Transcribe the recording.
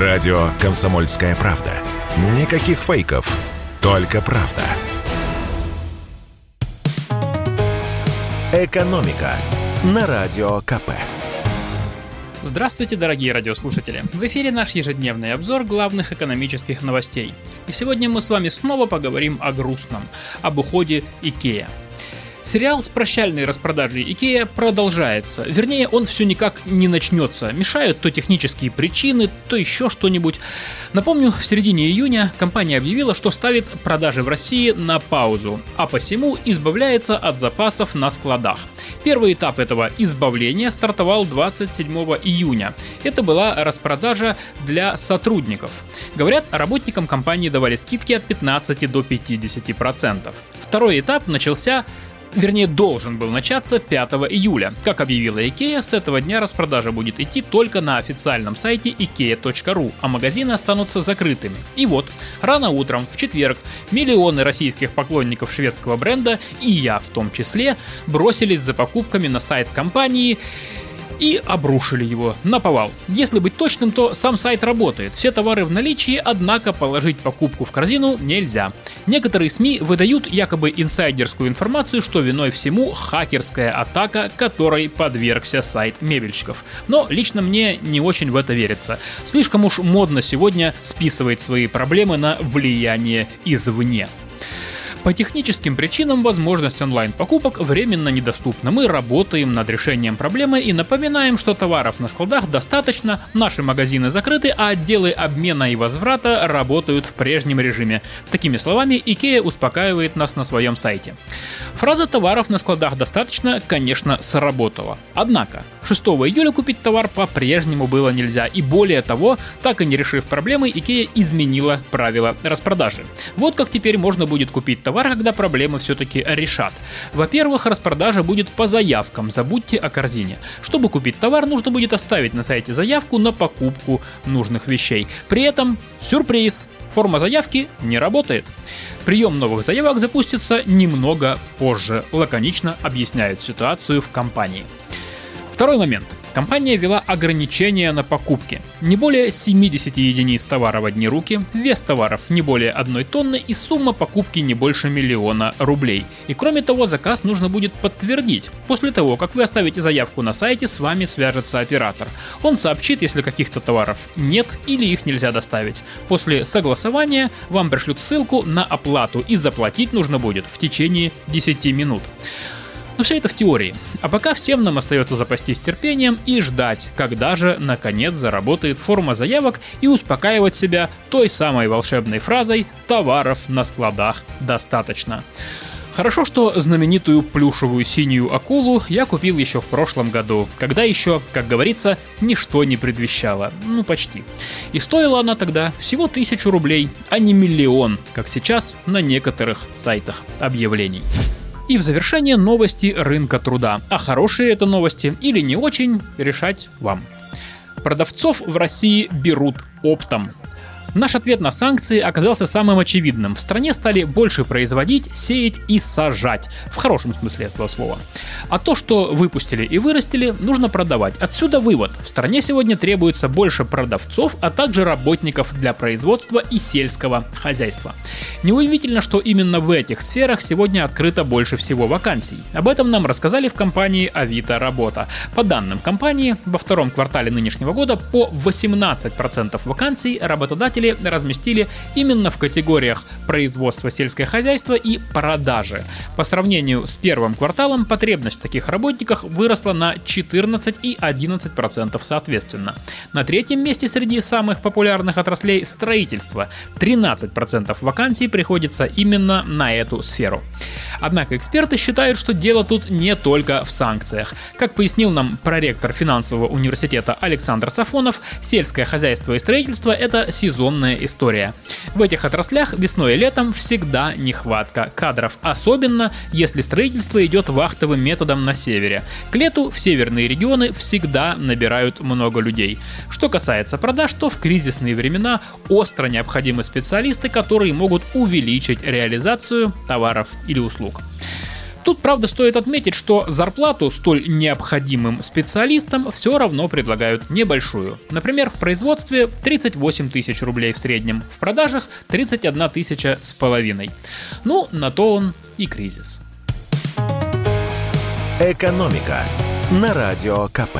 Радио «Комсомольская правда». Никаких фейков, только правда. «Экономика» на Радио КП. Здравствуйте, дорогие радиослушатели! В эфире наш ежедневный обзор главных экономических новостей. И сегодня мы с вами снова поговорим о грустном, об уходе Икея – Сериал с прощальной распродажей Икея продолжается. Вернее, он все никак не начнется. Мешают то технические причины, то еще что-нибудь. Напомню, в середине июня компания объявила, что ставит продажи в России на паузу, а посему избавляется от запасов на складах. Первый этап этого избавления стартовал 27 июня. Это была распродажа для сотрудников. Говорят, работникам компании давали скидки от 15 до 50%. Второй этап начался вернее должен был начаться 5 июля. Как объявила IKEA, с этого дня распродажа будет идти только на официальном сайте ikea.ru, а магазины останутся закрытыми. И вот, рано утром, в четверг, миллионы российских поклонников шведского бренда, и я в том числе, бросились за покупками на сайт компании и обрушили его на повал. Если быть точным, то сам сайт работает, все товары в наличии, однако положить покупку в корзину нельзя. Некоторые СМИ выдают якобы инсайдерскую информацию, что виной всему хакерская атака, которой подвергся сайт мебельщиков. Но лично мне не очень в это верится. Слишком уж модно сегодня списывать свои проблемы на влияние извне. По техническим причинам возможность онлайн-покупок временно недоступна. Мы работаем над решением проблемы и напоминаем, что товаров на складах достаточно, наши магазины закрыты, а отделы обмена и возврата работают в прежнем режиме. Такими словами, IKEA успокаивает нас на своем сайте. Фраза «товаров на складах достаточно», конечно, сработала. Однако, 6 июля купить товар по-прежнему было нельзя, и более того, так и не решив проблемы, IKEA изменила правила распродажи. Вот как теперь можно будет купить товар товар, когда проблемы все-таки решат. Во-первых, распродажа будет по заявкам, забудьте о корзине. Чтобы купить товар, нужно будет оставить на сайте заявку на покупку нужных вещей. При этом, сюрприз, форма заявки не работает. Прием новых заявок запустится немного позже, лаконично объясняют ситуацию в компании. Второй момент. Компания ввела ограничения на покупки. Не более 70 единиц товара в одни руки, вес товаров не более 1 тонны и сумма покупки не больше миллиона рублей. И кроме того, заказ нужно будет подтвердить. После того, как вы оставите заявку на сайте, с вами свяжется оператор. Он сообщит, если каких-то товаров нет или их нельзя доставить. После согласования вам пришлют ссылку на оплату и заплатить нужно будет в течение 10 минут. Но все это в теории. А пока всем нам остается запастись терпением и ждать, когда же наконец заработает форма заявок и успокаивать себя той самой волшебной фразой «товаров на складах достаточно». Хорошо, что знаменитую плюшевую синюю акулу я купил еще в прошлом году, когда еще, как говорится, ничто не предвещало. Ну, почти. И стоила она тогда всего тысячу рублей, а не миллион, как сейчас на некоторых сайтах объявлений. И в завершение новости рынка труда. А хорошие это новости или не очень, решать вам. Продавцов в России берут оптом. Наш ответ на санкции оказался самым очевидным. В стране стали больше производить, сеять и сажать. В хорошем смысле этого слова. А то, что выпустили и вырастили, нужно продавать. Отсюда вывод. В стране сегодня требуется больше продавцов, а также работников для производства и сельского хозяйства. Неудивительно, что именно в этих сферах сегодня открыто больше всего вакансий. Об этом нам рассказали в компании Авито Работа. По данным компании, во втором квартале нынешнего года по 18% вакансий работодатели изделия разместили именно в категориях производства сельское хозяйство и продажи. По сравнению с первым кварталом потребность в таких работниках выросла на 14 и 11% соответственно. На третьем месте среди самых популярных отраслей строительство. 13% вакансий приходится именно на эту сферу. Однако эксперты считают, что дело тут не только в санкциях. Как пояснил нам проректор финансового университета Александр Сафонов, сельское хозяйство и строительство – это сезонная история. В этих отраслях весной и летом всегда нехватка кадров, особенно если строительство идет вахтовым методом на севере. К лету в северные регионы всегда набирают много людей. Что касается продаж, то в кризисные времена остро необходимы специалисты, которые могут увеличить реализацию товаров или услуг. Тут, правда, стоит отметить, что зарплату столь необходимым специалистам все равно предлагают небольшую. Например, в производстве 38 тысяч рублей в среднем, в продажах 31 тысяча с половиной. Ну, на то он и кризис. «Экономика» на Радио КП.